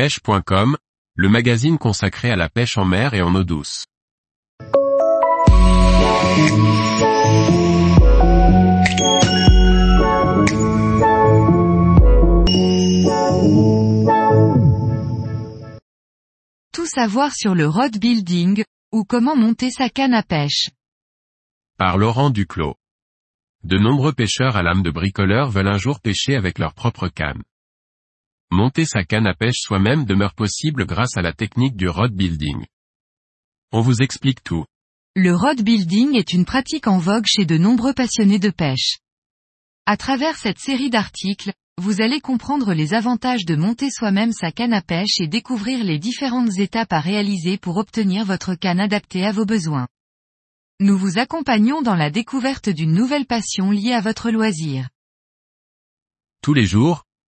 pêche.com, le magazine consacré à la pêche en mer et en eau douce. Tout savoir sur le rod building, ou comment monter sa canne à pêche. Par Laurent Duclos. De nombreux pêcheurs à l'âme de bricoleur veulent un jour pêcher avec leur propre canne. Monter sa canne à pêche soi-même demeure possible grâce à la technique du rod building. On vous explique tout. Le rod building est une pratique en vogue chez de nombreux passionnés de pêche. À travers cette série d'articles, vous allez comprendre les avantages de monter soi-même sa canne à pêche et découvrir les différentes étapes à réaliser pour obtenir votre canne adaptée à vos besoins. Nous vous accompagnons dans la découverte d'une nouvelle passion liée à votre loisir. Tous les jours,